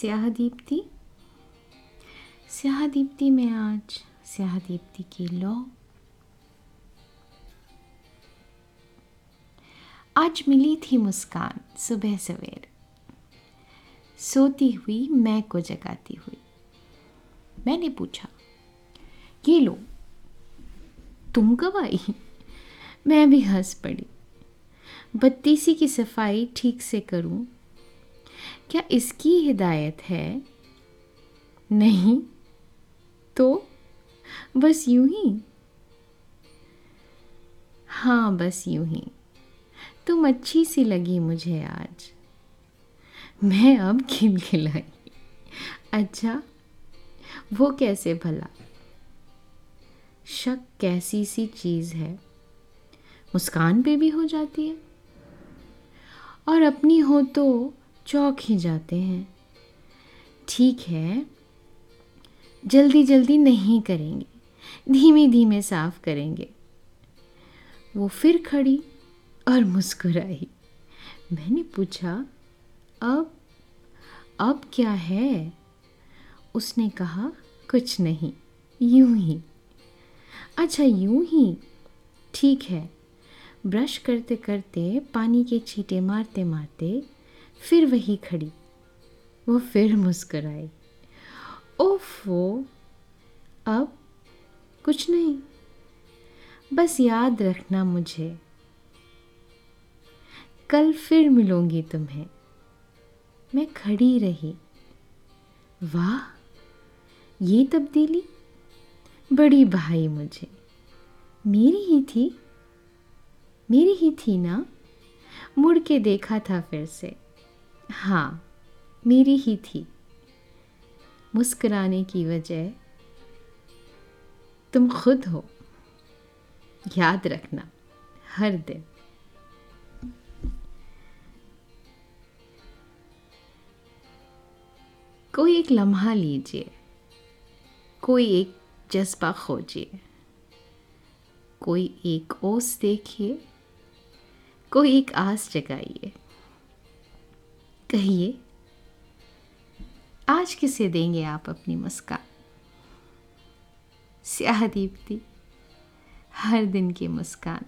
स्याह दीप्ति स्याह दीप्ति में आज स्याह दीप्ति की लौ। आज मिली थी मुस्कान, सुबह सवेर। सोती हुई मैं को जगाती हुई। मैंने पूछा, ये लो, तुम कब आई? मैं भी हंस पड़ी। बत्तीसी की सफ़ाई ठीक से करूँ क्या इसकी हिदायत है? नहीं तो बस यूँ ही। हाँ बस यूँ ही। तुम अच्छी सी लगी मुझे आज। मैं अब खिलखिलाई अच्छा वो कैसे भला? शक कैसी सी चीज़ है। मुस्कान पे भी हो जाती है। और अपनी हो तो चौक ही जाते हैं। ठीक है, जल्दी जल्दी नहीं करेंगे, धीमे धीमे साफ़ करेंगे। वो फिर खड़ी और मुस्कुराई। मैंने पूछा, अब अब क्या है? उसने कहा, कुछ नहीं, यूँ ही। अच्छा यूँ ही? ठीक है। ब्रश करते करते पानी के छींटे मारते मारते फिर वही खड़ी। वो फिर मुस्कुराई। ओफो अब कुछ नहीं। बस याद रखना मुझे। कल फिर मिलूँगी तुम्हें। मैं खड़ी रही। वाह, ये तब्दीली? बड़ी भाई मुझे। मेरी ही थी। मेरी ही थी ना? मुड़ के देखा था फिर से। हाँ मेरी ही थी। मुस्कुराने की वजह, तुम खुद हो। याद रखना, हर दिन। कोई एक लम्हा लीजिए, कोई एक जज्बा खोजिए, कोई एक ओस देखिए, कोई एक आस जगाइए। कहिए आज किसे देंगे आप अपनी मुस्कान स्याह दीप्ति हर दिन की मुस्कान।